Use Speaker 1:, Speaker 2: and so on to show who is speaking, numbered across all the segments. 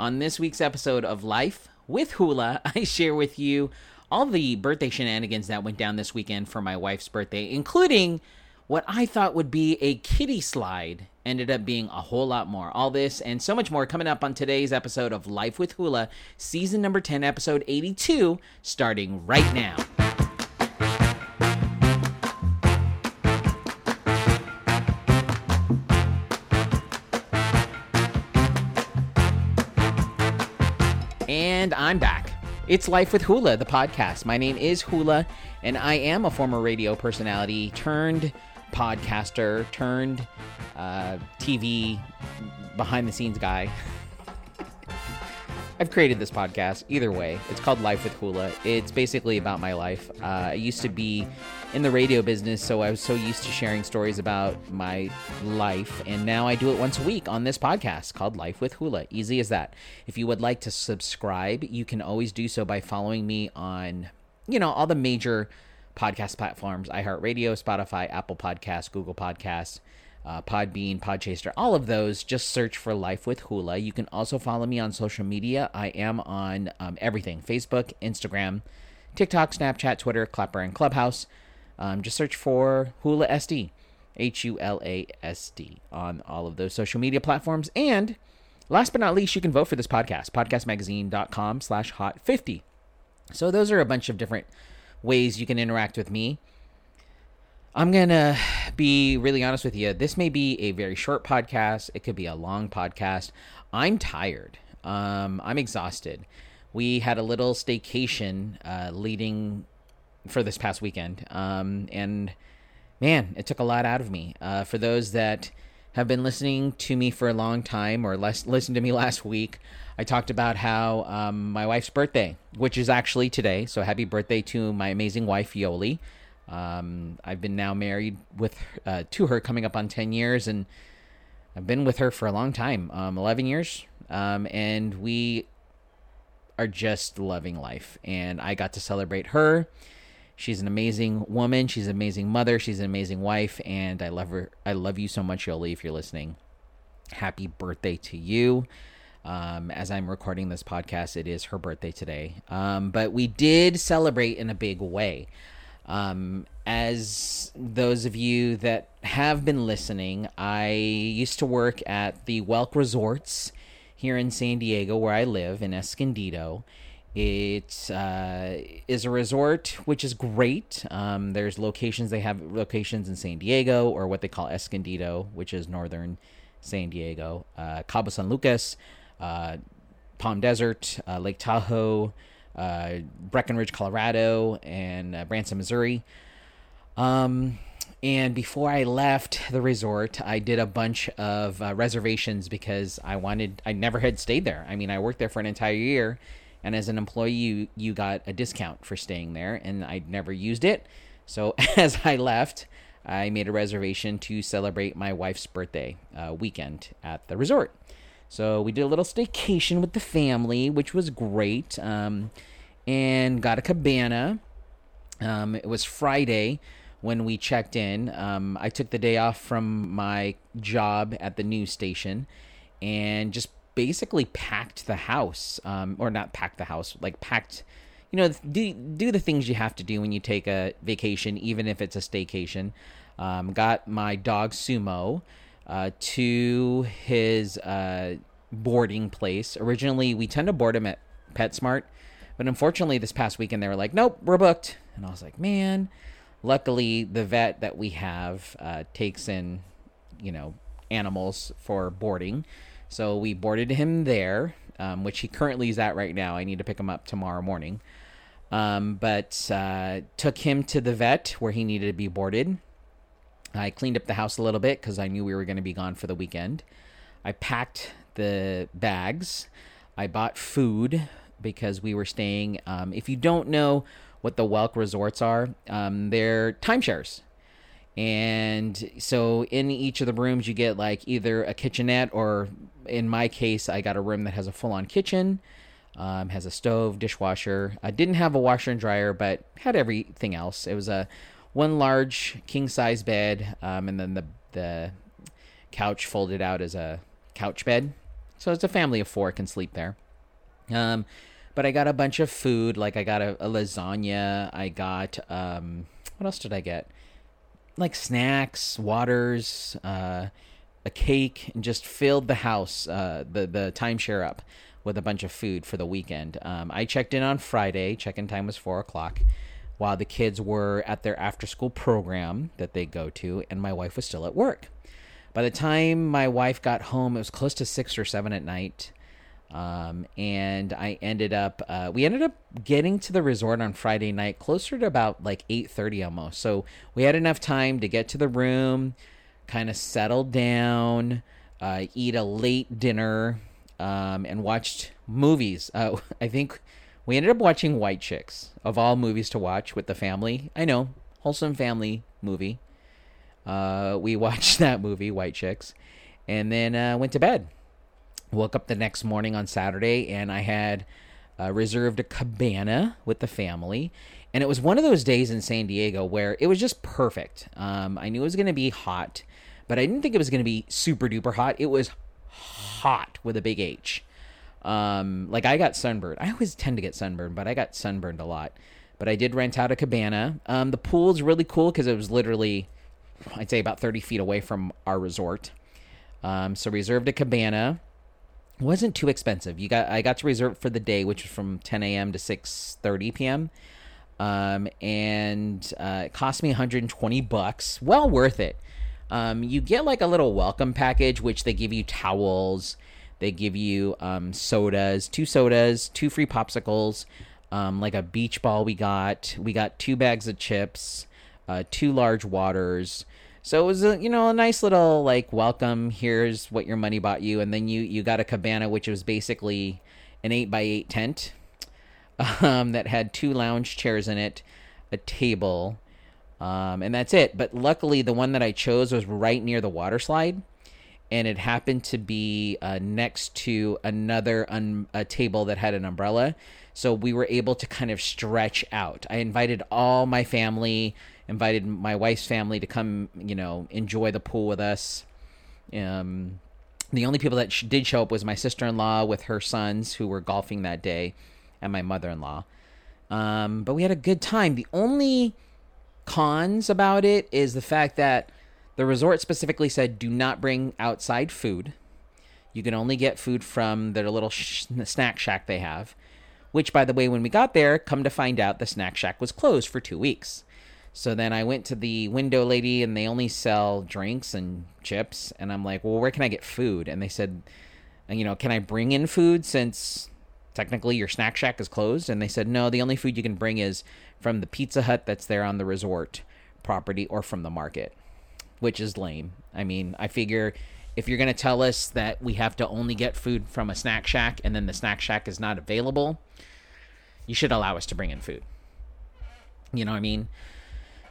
Speaker 1: On this week's episode of Life with Hula, I share with you all the birthday shenanigans that went down this weekend for my wife's birthday, including what I thought would be a kiddie slide ended up being a whole lot more. All this and so much more coming up on today's episode of Life with Hula, season number 10, episode 82, starting right now. And I'm back. It's Life with Hula, the podcast. My name is Hula, and I am a former radio personality turned podcaster turned uh, TV behind the scenes guy. I've created this podcast. Either way, it's called Life with Hula. It's basically about my life. Uh, I used to be in the radio business, so I was so used to sharing stories about my life, and now I do it once a week on this podcast called Life with Hula. Easy as that. If you would like to subscribe, you can always do so by following me on, you know, all the major podcast platforms: iHeartRadio, Spotify, Apple Podcasts, Google Podcasts uh, Podbean, Podchaser, all of those. Just search for Life with Hula. You can also follow me on social media. I am on um, everything Facebook, Instagram, TikTok, Snapchat, Twitter, Clapper, and Clubhouse. Um, just search for Hula SD, H U L A S D, on all of those social media platforms. And last but not least, you can vote for this podcast, podcastmagazine.com slash hot 50. So those are a bunch of different ways you can interact with me. I'm going to be really honest with you. This may be a very short podcast. It could be a long podcast. I'm tired. Um, I'm exhausted. We had a little staycation uh, leading for this past weekend. Um, and man, it took a lot out of me. Uh, for those that have been listening to me for a long time or less, listened to me last week, I talked about how um, my wife's birthday, which is actually today. So happy birthday to my amazing wife, Yoli. Um, I've been now married with uh, to her, coming up on ten years, and I've been with her for a long time, um, eleven years, um, and we are just loving life. And I got to celebrate her. She's an amazing woman. She's an amazing mother. She's an amazing wife, and I love her. I love you so much, Yoli. If you're listening, happy birthday to you. Um, as I'm recording this podcast, it is her birthday today. Um, but we did celebrate in a big way. Um, as those of you that have been listening, I used to work at the Welk Resorts here in San Diego, where I live in Escondido. It uh, is a resort which is great. Um, there's locations, they have locations in San Diego or what they call Escondido, which is northern San Diego, uh, Cabo San Lucas, uh, Palm Desert, uh, Lake Tahoe, uh, Breckenridge, Colorado, and uh, Branson, Missouri. Um, and before I left the resort, I did a bunch of uh, reservations because I wanted, I never had stayed there. I mean, I worked there for an entire year, and as an employee, you, you got a discount for staying there, and I'd never used it. So as I left, I made a reservation to celebrate my wife's birthday uh, weekend at the resort. So we did a little staycation with the family, which was great, um, and got a cabana. Um, it was Friday when we checked in. Um, I took the day off from my job at the news station and just basically packed the house, um, or not packed the house, like packed. You know, do do the things you have to do when you take a vacation, even if it's a staycation. Um, got my dog Sumo uh, to his uh, boarding place. Originally, we tend to board him at PetSmart, but unfortunately, this past weekend they were like, "Nope, we're booked," and I was like, "Man." Luckily, the vet that we have uh, takes in, you know, animals for boarding, so we boarded him there, um, which he currently is at right now. I need to pick him up tomorrow morning. Um, but uh, took him to the vet where he needed to be boarded. I cleaned up the house a little bit because I knew we were going to be gone for the weekend. I packed the bags. I bought food because we were staying. Um, if you don't know what the Welk resorts are, um, they're timeshares. And so in each of the rooms, you get like either a kitchenette or, in my case, I got a room that has a full on kitchen, um, has a stove, dishwasher. I didn't have a washer and dryer, but had everything else. It was a one large king size bed, um, and then the the couch folded out as a couch bed, So it's a family of four can sleep there. Um, but I got a bunch of food. Like I got a, a lasagna. I got um, what else did I get? Like snacks, waters, uh, a cake, and just filled the house, uh, the the timeshare up with a bunch of food for the weekend. Um, I checked in on Friday. Check-in time was four o'clock, while the kids were at their after-school program that they go to, and my wife was still at work. By the time my wife got home, it was close to six or seven at night. Um, and I ended up, uh, we ended up getting to the resort on Friday night, closer to about like eight thirty almost. So we had enough time to get to the room, kind of settle down, uh, eat a late dinner, um, and watched movies. Uh, I think we ended up watching White Chicks of all movies to watch with the family. I know, wholesome family movie. Uh, we watched that movie, White Chicks, and then uh, went to bed. Woke up the next morning on Saturday, and I had uh, reserved a cabana with the family. And it was one of those days in San Diego where it was just perfect. Um, I knew it was going to be hot, but I didn't think it was going to be super duper hot. It was hot with a big H. Um, like I got sunburned. I always tend to get sunburned, but I got sunburned a lot. But I did rent out a cabana. Um, the pool's really cool because it was literally, I'd say, about 30 feet away from our resort. Um, so reserved a cabana wasn't too expensive. You got I got to reserve for the day, which was from 10 a.m. to 6:30 p.m. Um, and uh, it cost me 120 bucks. Well worth it. Um, you get like a little welcome package, which they give you towels, they give you um, sodas, two sodas, two free popsicles, um, like a beach ball. We got we got two bags of chips, uh, two large waters. So it was a you know a nice little like welcome. Here's what your money bought you, and then you you got a cabana, which was basically an eight by eight tent um, that had two lounge chairs in it, a table, um, and that's it. But luckily, the one that I chose was right near the water slide, and it happened to be uh, next to another un- a table that had an umbrella. So we were able to kind of stretch out. I invited all my family invited my wife's family to come, you know, enjoy the pool with us. Um, the only people that sh- did show up was my sister in law with her sons who were golfing that day, and my mother in law. Um, but we had a good time. The only cons about it is the fact that the resort specifically said do not bring outside food. You can only get food from their little sh- snack shack they have. Which, by the way, when we got there, come to find out the snack shack was closed for two weeks. So then I went to the window lady and they only sell drinks and chips. And I'm like, well, where can I get food? And they said, uh, you know, can I bring in food since technically your snack shack is closed? And they said, no, the only food you can bring is from the Pizza Hut that's there on the resort property or from the market, which is lame. I mean, I figure if you're going to tell us that we have to only get food from a snack shack and then the snack shack is not available, you should allow us to bring in food. You know what I mean?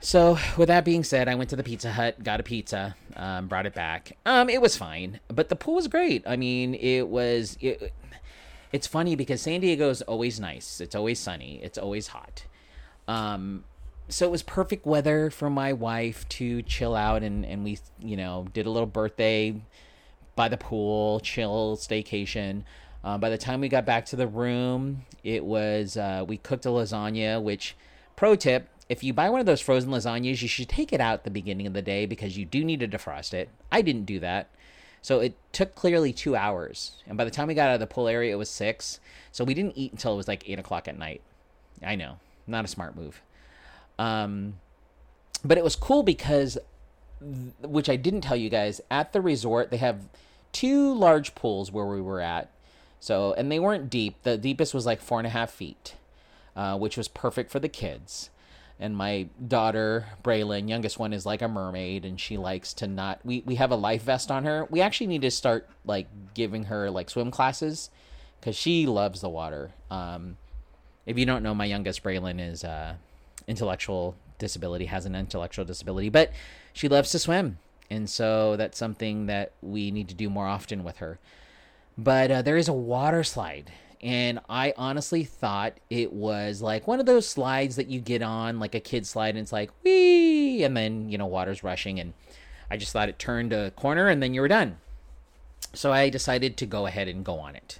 Speaker 1: So, with that being said, I went to the Pizza Hut, got a pizza, um, brought it back. Um, it was fine, but the pool was great. I mean, it was. It, it's funny because San Diego is always nice. It's always sunny. It's always hot. Um, so it was perfect weather for my wife to chill out, and and we, you know, did a little birthday by the pool, chill staycation. Uh, by the time we got back to the room, it was uh, we cooked a lasagna. Which, pro tip, if you buy one of those frozen lasagnas, you should take it out the beginning of the day because you do need to defrost it. I didn't do that. So it took clearly two hours. And by the time we got out of the pool area, it was six. So we didn't eat until it was like eight o'clock at night. I know, not a smart move. Um, but it was cool because, which I didn't tell you guys, at the resort, they have two large pools where we were at. So, and they weren't deep. The deepest was like four and a half feet, uh, which was perfect for the kids and my daughter Braylon, youngest one, is like a mermaid, and she likes to not. We we have a life vest on her. We actually need to start like giving her like swim classes because she loves the water. Um, if you don't know, my youngest Braylon is uh, intellectual disability, has an intellectual disability, but she loves to swim, and so that's something that we need to do more often with her. But uh, there is a water slide and I honestly thought it was like one of those slides that you get on, like a kid slide, and it's like wee, and then you know water's rushing, and I just thought it turned a corner and then you were done. So I decided to go ahead and go on it.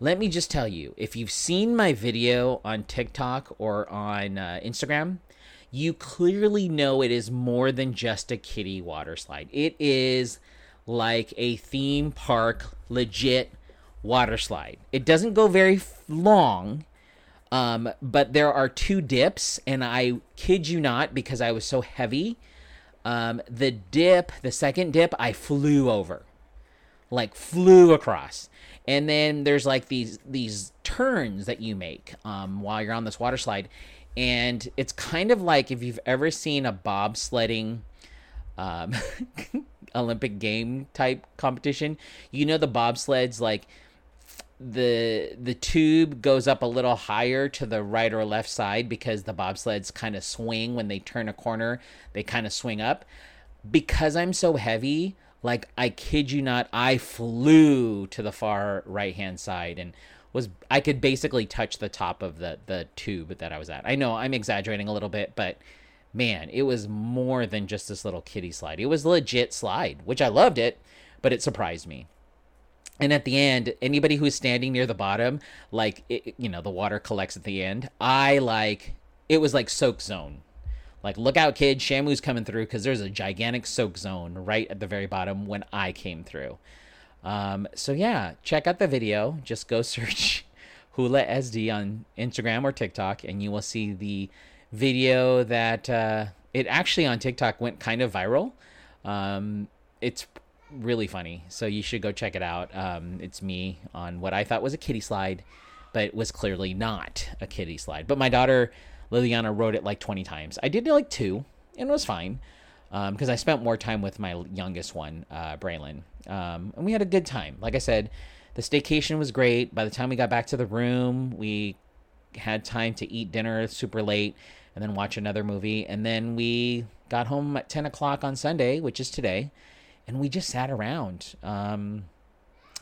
Speaker 1: Let me just tell you if you've seen my video on TikTok or on uh, Instagram, you clearly know it is more than just a kiddie water slide. It is like a theme park, legit water slide. It doesn't go very long, um, but there are two dips, and I kid you not, because I was so heavy. Um, the dip, the second dip, I flew over, like flew across. And then there's like these these turns that you make um, while you're on this water slide, and it's kind of like if you've ever seen a bobsledding um, Olympic game type competition. You know the bobsleds like the the tube goes up a little higher to the right or left side because the bobsleds kind of swing when they turn a corner. They kind of swing up. Because I'm so heavy, like I kid you not, I flew to the far right hand side and was I could basically touch the top of the the tube that I was at. I know I'm exaggerating a little bit, but man, it was more than just this little kiddie slide. It was legit slide, which I loved it, but it surprised me. And at the end, anybody who's standing near the bottom, like it, you know, the water collects at the end. I like it was like soak zone. Like look out, kid, Shamu's coming through because there's a gigantic soak zone right at the very bottom when I came through. Um, so yeah, check out the video. Just go search Hula SD on Instagram or TikTok, and you will see the video that uh, it actually on TikTok went kind of viral. Um, it's really funny, so you should go check it out. Um, it's me on what I thought was a kiddie slide, but was clearly not a kiddie slide. But my daughter Liliana rode it like 20 times. I did it like two, and it was fine because um, I spent more time with my youngest one, uh, Braylon, um, and we had a good time. Like I said, the staycation was great. By the time we got back to the room, we had time to eat dinner super late and then watch another movie. And then we got home at 10 o'clock on Sunday, which is today, and we just sat around. Um,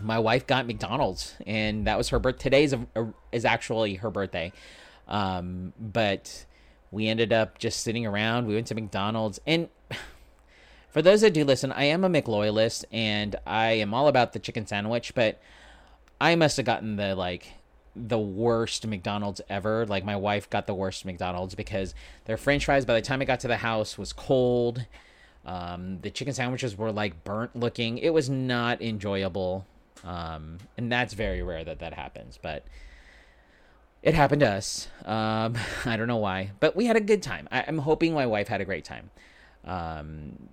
Speaker 1: my wife got McDonald's, and that was her birth. Today is, a, a, is actually her birthday. Um, but we ended up just sitting around. We went to McDonald's. And for those that do listen, I am a McLoyalist and I am all about the chicken sandwich, but I must have gotten the like the worst McDonald's ever. Like my wife got the worst McDonald's because their French fries by the time it got to the house was cold. Um, the chicken sandwiches were like burnt looking. It was not enjoyable, um, and that's very rare that that happens. But it happened to us. Um, I don't know why, but we had a good time. I, am hoping my wife had a great time. Um,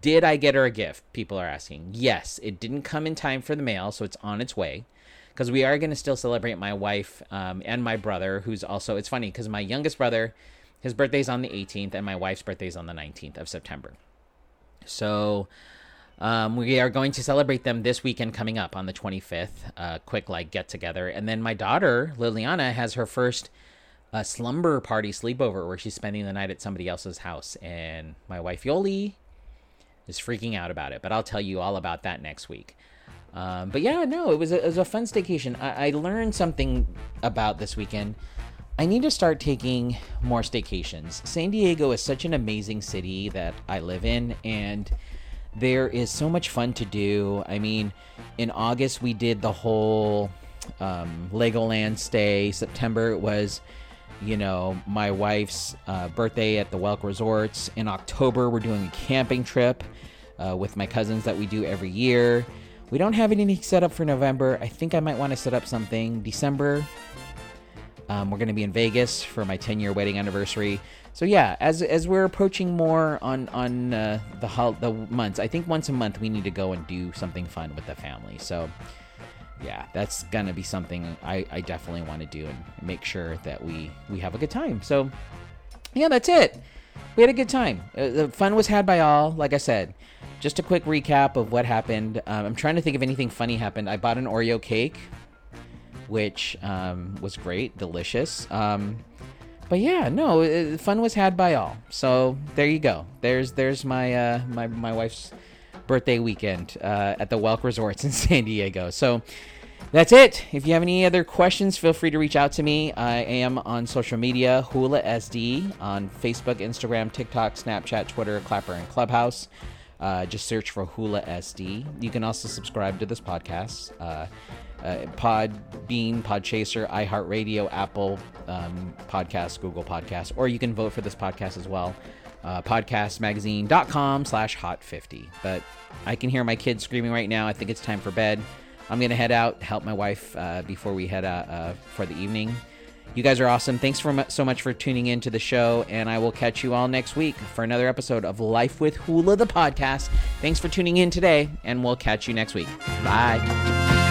Speaker 1: did I get her a gift? People are asking. Yes, it didn't come in time for the mail, so it's on its way because we are going to still celebrate my wife um, and my brother, who's also. It's funny because my youngest brother, his birthday's on the 18th, and my wife's birthday's on the 19th of September. So um, we are going to celebrate them this weekend coming up on the 25th. Uh, quick like get together, and then my daughter Liliana has her first uh, slumber party sleepover where she's spending the night at somebody else's house, and my wife Yoli is freaking out about it. But I'll tell you all about that next week. Um, but yeah, no, it was a, it was a fun staycation. I, I learned something about this weekend. I need to start taking more staycations. San Diego is such an amazing city that I live in, and there is so much fun to do. I mean, in August, we did the whole um, Legoland stay. September, was, you know, my wife's uh, birthday at the Welk Resorts. In October, we're doing a camping trip uh, with my cousins that we do every year. We don't have anything set up for November. I think I might want to set up something. December, um, we're going to be in Vegas for my 10 year wedding anniversary. So yeah, as as we're approaching more on on uh, the the months, I think once a month we need to go and do something fun with the family. So yeah, that's gonna be something I, I definitely want to do and make sure that we we have a good time. So yeah, that's it. We had a good time. Uh, the fun was had by all. Like I said, just a quick recap of what happened. Um, I'm trying to think if anything funny happened. I bought an Oreo cake, which um, was great, delicious. Um, but yeah, no, it, fun was had by all. So there you go. There's there's my uh, my my wife's birthday weekend uh, at the Welk Resorts in San Diego. So that's it. If you have any other questions, feel free to reach out to me. I am on social media, Hula SD, on Facebook, Instagram, TikTok, Snapchat, Twitter, Clapper, and Clubhouse. Uh, just search for Hula SD. You can also subscribe to this podcast. Uh, uh, Podbean, Podchaser, iHeartRadio, Apple um, Podcast, Google Podcast, or you can vote for this podcast as well. Uh, podcastmagazine.com slash hot 50. But I can hear my kids screaming right now. I think it's time for bed. I'm going to head out, help my wife uh, before we head out uh, for the evening. You guys are awesome. Thanks for so much for tuning in to the show, and I will catch you all next week for another episode of Life with Hula, the podcast. Thanks for tuning in today, and we'll catch you next week. Bye.